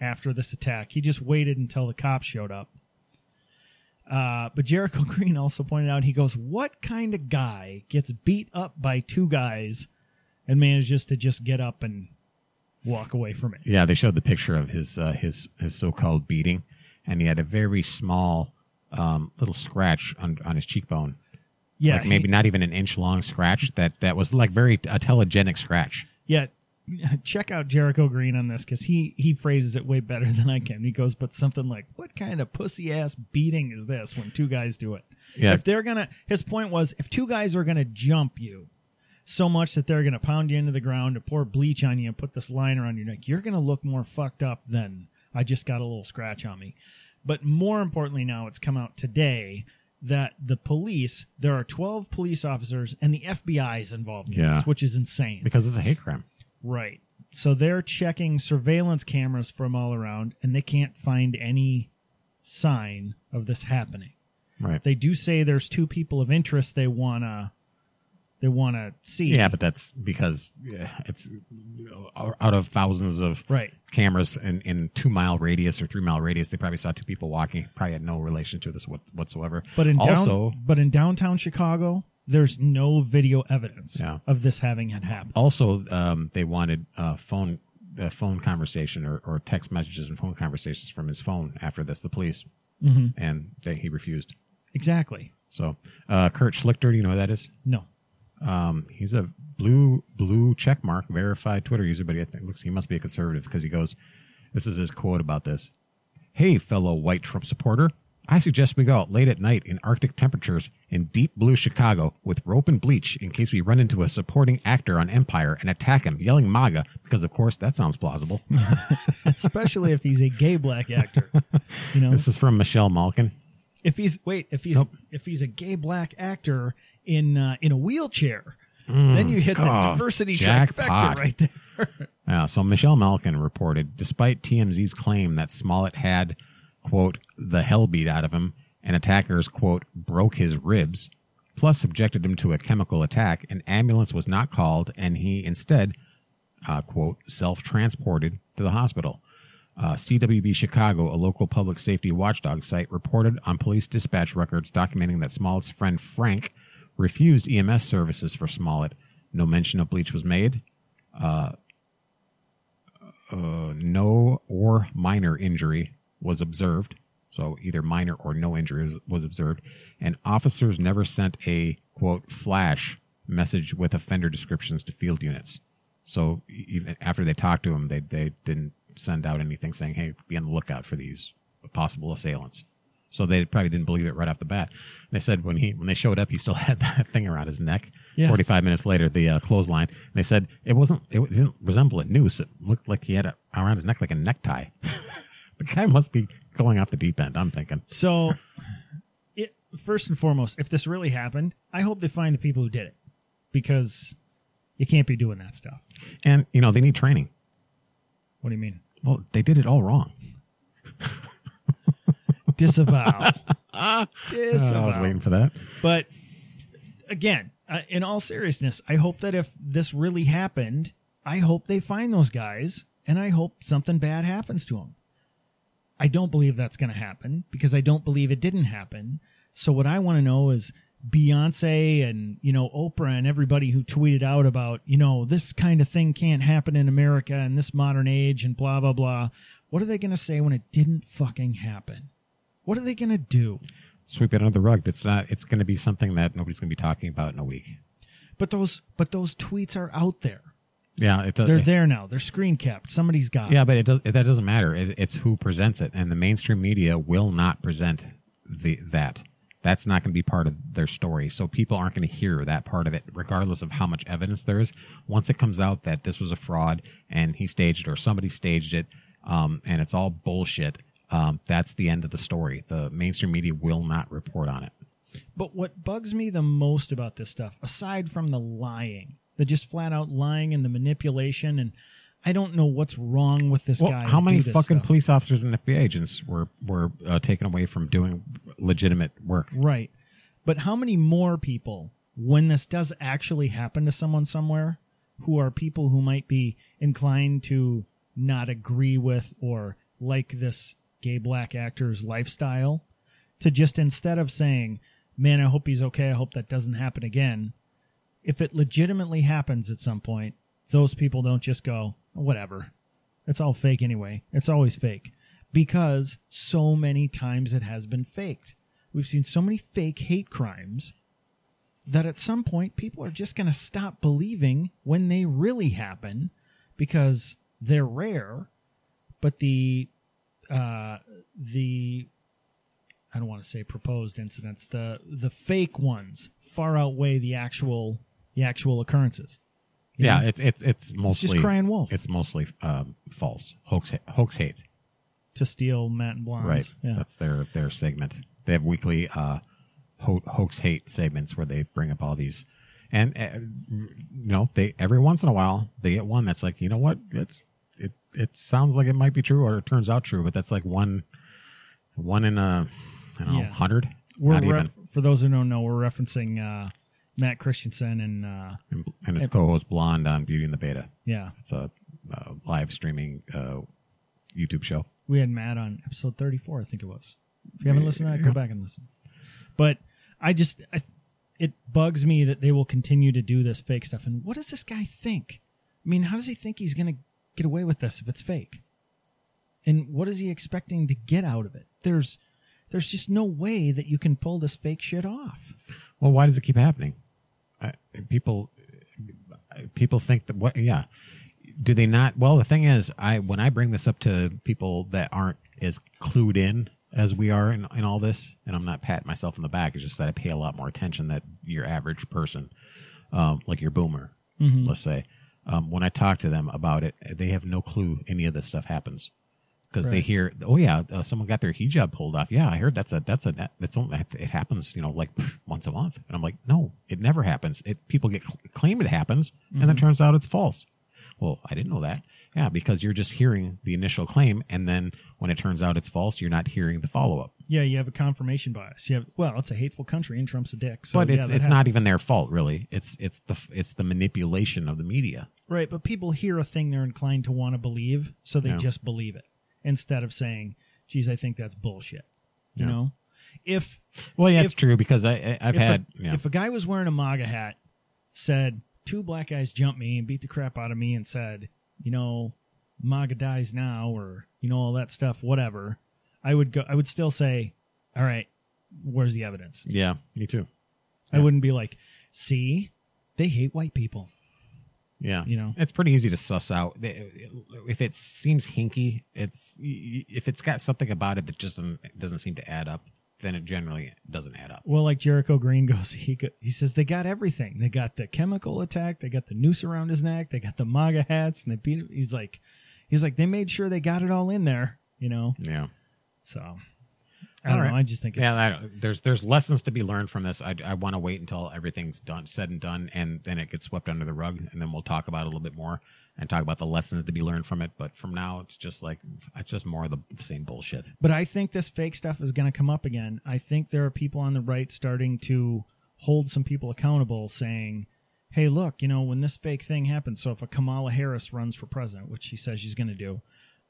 after this attack. He just waited until the cops showed up. Uh, but Jericho Green also pointed out, he goes, "What kind of guy gets beat up by two guys and manages to just get up and walk away from it?" Yeah, they showed the picture of his uh, his his so-called beating, and he had a very small um, little scratch on on his cheekbone. Yeah, like maybe he- not even an inch long scratch. That that was like very a telegenic scratch. Yeah, check out Jericho Green on this because he he phrases it way better than I can. He goes, but something like, "What kind of pussy ass beating is this when two guys do it?" Yeah. If they're gonna, his point was, if two guys are gonna jump you so much that they're gonna pound you into the ground to pour bleach on you and put this line around your neck, you're gonna look more fucked up than I just got a little scratch on me. But more importantly, now it's come out today that the police, there are 12 police officers and the FBI is involved in Yeah. this, which is insane. because it's a hate crime. Right. So they're checking surveillance cameras from all around, and they can't find any sign of this happening. Right. They do say there's two people of interest they wanna they wanna see. Yeah, but that's because yeah, it's you know, out of thousands of right. cameras in, in two mile radius or three mile radius, they probably saw two people walking. Probably had no relation to this whatsoever. But in down, also, but in downtown Chicago, there's no video evidence Yeah. of this having had happened. also, um, they wanted uh, phone uh, phone conversation or, or text messages and phone conversations from his phone after this. The police Mhm. and they, he refused. Exactly. So, uh, Kurt Schlichter, do you know who that is? No. Um, he's a blue blue check mark verified Twitter user, but he I think looks he must be a conservative because he goes, "This is his quote about this." Hey, fellow white Trump supporter, I suggest we go out late at night in Arctic temperatures in deep blue Chicago with rope and bleach in case we run into a supporting actor on Empire and attack him, yelling MAGA because, of course, that sounds plausible. Especially if he's a gay black actor. You know, this is from Michelle Malkin. if he's wait, if he's Nope. if he's a gay black actor in uh, in a wheelchair, then you hit the diversity jackpot. trifecta right there. Yeah, so Michelle Malkin reported, despite TMZ's claim that Smollett had, quote, the hell beat out of him and attackers, quote, broke his ribs, plus subjected him to a chemical attack. An ambulance was not called, and he instead, uh, quote, self transported to the hospital. Uh, CWB Chicago, a local public safety watchdog site, reported on police dispatch records documenting that Smollett's friend Frank refused EMS services for Smollett. No mention of bleach was made. Uh, uh, no or minor injury was observed. So either minor or no injury was observed. And officers never sent a quote flash message with offender descriptions to field units. So even after they talked to him, they they didn't send out anything saying, "Hey, be on the lookout for these possible assailants." So they probably didn't believe it right off the bat. They said when he when they showed up, he still had that thing around his neck. Yeah. Forty five minutes later, the uh, clothesline. And they said it wasn't. It didn't resemble a noose. It looked like he had it around his neck like a necktie. the guy must be going off the deep end. I'm thinking. So, it, first and foremost, if this really happened, I hope they find the people who did it because you can't be doing that stuff. And you know they need training. What do you mean? Well, they did it all wrong. Disavow. Disavow. I was waiting for that. But again, uh, in all seriousness, I hope that if this really happened, I hope they find those guys and I hope something bad happens to them. I don't believe that's going to happen because I don't believe it didn't happen. So what I want to know is Beyonce and, you know, Oprah and everybody who tweeted out about, you know, this kind of thing can't happen in America in this modern age and blah, blah, blah. What are they going to say when it didn't fucking happen? What are they going to do? Sweep it under the rug. It's not. It's going to be something that nobody's going to be talking about in a week. But those, but those tweets are out there. Yeah, it does. They're there now. They're screen capped. Somebody's got. Yeah, but it does. It, that doesn't matter. It, it's who presents it, and the mainstream media will not present the that. That's not going to be part of their story. So people aren't going to hear that part of it, regardless of how much evidence there is. Once it comes out that this was a fraud and he staged it or somebody staged it, um, and it's all bullshit, um, that's the end of the story. The mainstream media will not report on it. But what bugs me the most about this stuff, aside from the lying, the just flat out lying and the manipulation, and I don't know what's wrong with this Well, guy. how many fucking stuff. police officers and FBI agents were were uh, taken away from doing legitimate work? Right. But how many more people, when this does actually happen to someone somewhere, who are people who might be inclined to not agree with or like this gay black actor's lifestyle, to just instead of saying, man, I hope he's okay, I hope that doesn't happen again, if it legitimately happens at some point, those people don't just go, whatever. It's all fake anyway. It's always fake. Because so many times it has been faked. We've seen so many fake hate crimes that at some point people are just going to stop believing when they really happen because they're rare, but the uh, the I don't want to say proposed incidents the the fake ones far outweigh the actual the actual occurrences. You Yeah, know? it's it's it's mostly just crying wolf. It's mostly um, false hoax hoax hate. to steal Matt and Blonde's. Right. Yeah. That's their their segment. They have weekly uh, ho- hoax hate segments where they bring up all these, and uh, you know they every once in a while they get one that's like you know what it's it it sounds like it might be true or it turns out true, but that's like one one in a I don't know hundred. We're Not re- even. for those who don't know, we're referencing uh, Matt Christensen and uh, And, and his co-host Blonde on Beauty and the Beta. yeah, It's a uh, live streaming uh, YouTube show. we had Matt on episode 34, I think it was. If you haven't listened to that, go back and listen. But I just, I, it bugs me that they will continue to do this fake stuff. And what does this guy think? I mean, how does he think he's going to get away with this if it's fake? And what is he expecting to get out of it? There's, there's just no way that you can pull this fake shit off. Well, why does it keep happening? People, people think that what? Yeah, do they not? Well, the thing is, I when I bring this up to people that aren't as clued in as we are in, in all this, and I'm not patting myself on the back. It's just that I pay a lot more attention that your average person, um, like your boomer, let's say, um, when I talk to them about it, they have no clue any of this stuff happens because they hear, oh yeah, uh, someone got their hijab pulled off. Yeah, I heard that's a that's a that's only, it happens, you know, like once a month. And I'm like, no, it never happens. It people get claim it happens, and then it turns out it's false. Well, I didn't know that. Yeah, because you're just hearing the initial claim, and then when it turns out it's false, you're not hearing the follow up. Yeah, you have a confirmation bias. You have well, it's a hateful country, and Trump's a dick. So but yeah, it's it's not even their fault, really. It's it's the it's the manipulation of the media. right. But people hear a thing they're inclined to want to believe, so they Yeah. just believe it instead of saying, "Geez, I think that's bullshit." You Yeah. know, if Well, yeah, If- it's true because I, I I've if had a, yeah. if a guy was wearing a MAGA hat, said two black guys jumped me and beat the crap out of me, and said, you know, MAGA dies now, or you know all that stuff, whatever, I would go. I would still say, all right, where's the evidence? yeah, me too. I Yeah. wouldn't be like, see, they hate white people. Yeah, You know. it's pretty easy to suss out if it seems hinky. It's if it's got something about it that just doesn't doesn't seem to add up, then it generally doesn't add up. Well, like Jericho Green goes, he go, he says they got everything. They got the chemical attack, they got the noose around his neck, they got the MAGA hats, and they beat. Him. He's like, he's like, they made sure they got it all in there. You know, Yeah. so I don't All know. right. I just think it's, Yeah, I, there's there's lessons to be learned from this. I, I want to wait until everything's done, said and done, and then it gets swept under the rug, and then we'll talk about it a little bit more and talk about the lessons to be learned from it. But from now, it's just like it's just more of the same bullshit. But I think this fake stuff is going to come up again. I think there are people on the right starting to hold some people accountable, saying, "Hey, look, you know, when this fake thing happens, so if a Kamala Harris runs for president, which she says she's going to do,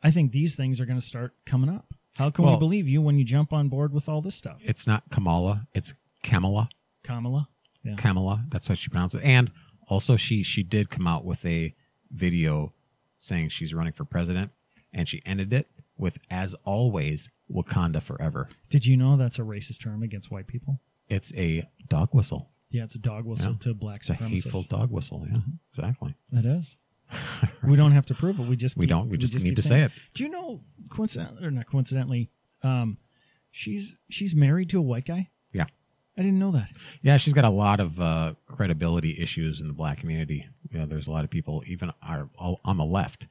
I think these things are going to start coming up. How can we believe you when you jump on board with all this stuff, It's not Kamala, it's Kamala. Kamala? Yeah. Kamala, that's how she pronounces it. And also, she she did come out with a video saying she's running for president, and she ended it with, "As always, Wakanda forever." Did you know that's a racist term against white people? It's a dog whistle. Yeah, it's a dog whistle Yeah. to black It's a hateful dog whistle. Yeah, exactly. It is. We don't have to prove it. We just We keep- don't. We just need to say it. Do you know coincidentally or not coincidentally, um, she's she's married to a white guy? Yeah. I didn't know that. Yeah, she's got a lot of uh, credibility issues in the black community. You know, there's a lot of people, even are, all on the left,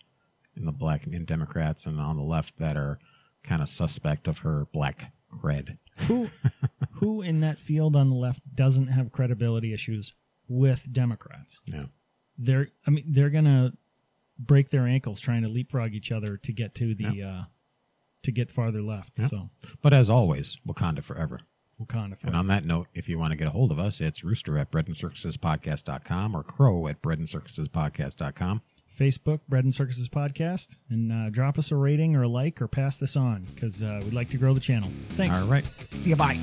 in the black in Democrats and on the left, that are kind of suspect of her black cred. Who who in that field on the left doesn't have credibility issues with Democrats? Yeah, They're I mean they're gonna break their ankles trying to leapfrog each other to get to the uh, to get farther left. Yeah. So but as always, Wakanda forever. Wakanda. And on that note, if you want to get a hold of us, it's rooster at bread and circuses breadandcircusespodcast.com or crow at bread and circuses breadandcircusespodcast.com. Facebook, Bread and Circuses Podcast, and uh, drop us a rating or a like or pass this on because uh, we'd like to grow the channel. Thanks. All right. See you. Bye.